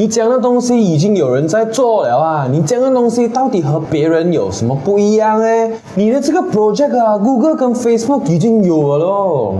你讲的东西已经有人在做了啊，你讲的东西到底和别人有什么不一样哎？你的这个 project 啊，Google 跟 Facebook 已经有了咯。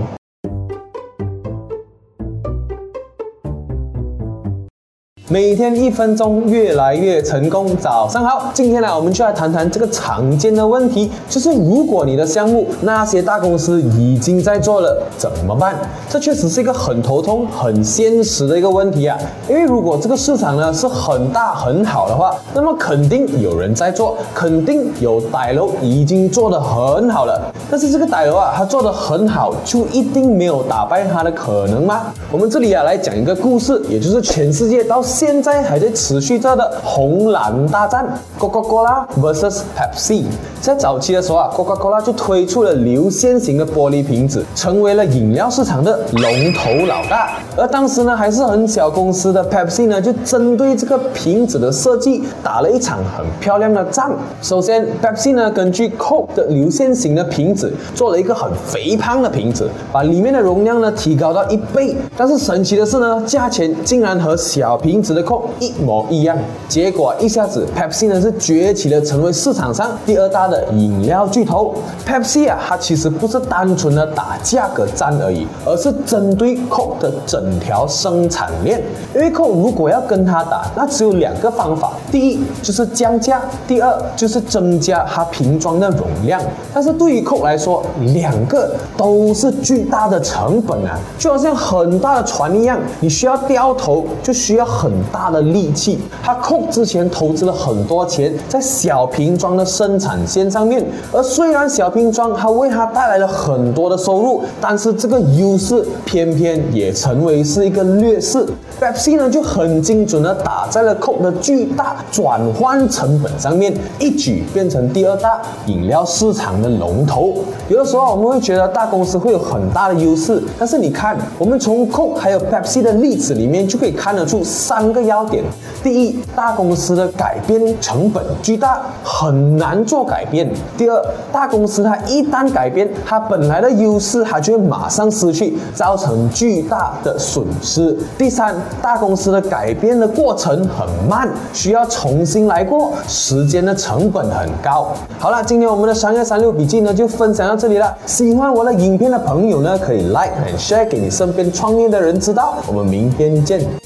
每天一分钟，越来越成功。早上好，今天呢，我们就来谈谈这个常见的问题，就是如果你的项目那些大公司已经在做了，怎么办？这确实是一个很头痛、很现实的一个问题啊。因为如果这个市场呢是很大很好的话，那么肯定有人在做，肯定有歹楼已经做得很好了。但是这个歹楼啊，他做得很好，就一定没有打败他的可能吗？我们这里啊来讲一个故事，也就是全世界到。现在还在持续着的红蓝大战，Coca-Cola vs Pepsi。在早期的时候啊，Coca-Cola 就推出了流线型的玻璃瓶子，成为了饮料市场的龙头老大。而当时呢，还是很小公司的 Pepsi 呢，就针对这个瓶子的设计打了一场很漂亮的仗。首先，Pepsi 呢根据 Coke 的流线型的瓶子做了一个很肥胖的瓶子，把里面的容量呢提高到一倍。但是神奇的是呢，价钱竟然和小瓶子。的扣一模一样，结果一下子 Pepsi 呢是崛起了，成为市场上第二大的饮料巨头。Pepsi 啊，它其实不是单纯的打价格战而已，而是针对 Coke 的整条生产链。因为 Coke 如果要跟它打，那只有两个方法：第一就是降价，第二就是增加它瓶装的容量。但是对于 Coke 来说，两个都是巨大的成本啊，就好像很大的船一样，你需要掉头，就需要很。大的力气，他控之前投资了很多钱在小瓶装的生产线上面，而虽然小瓶装它为他带来了很多的收入，但是这个优势偏偏也成为是一个劣势。Pepsi 呢就很精准的打在了 Coke 的巨大转换成本上面，一举变成第二大饮料市场的龙头。有的时候我们会觉得大公司会有很大的优势，但是你看，我们从 Coke 还有 Pepsi 的例子里面就可以看得出三。个要点：第一，大公司的改变成本巨大，很难做改变；第二，大公司它一旦改变，它本来的优势它就会马上失去，造成巨大的损失；第三，大公司的改变的过程很慢，需要重新来过，时间的成本很高。好了，今天我们的商业三六笔记呢就分享到这里了。喜欢我的影片的朋友呢，可以 like and share 给你身边创业的人知道。我们明天见。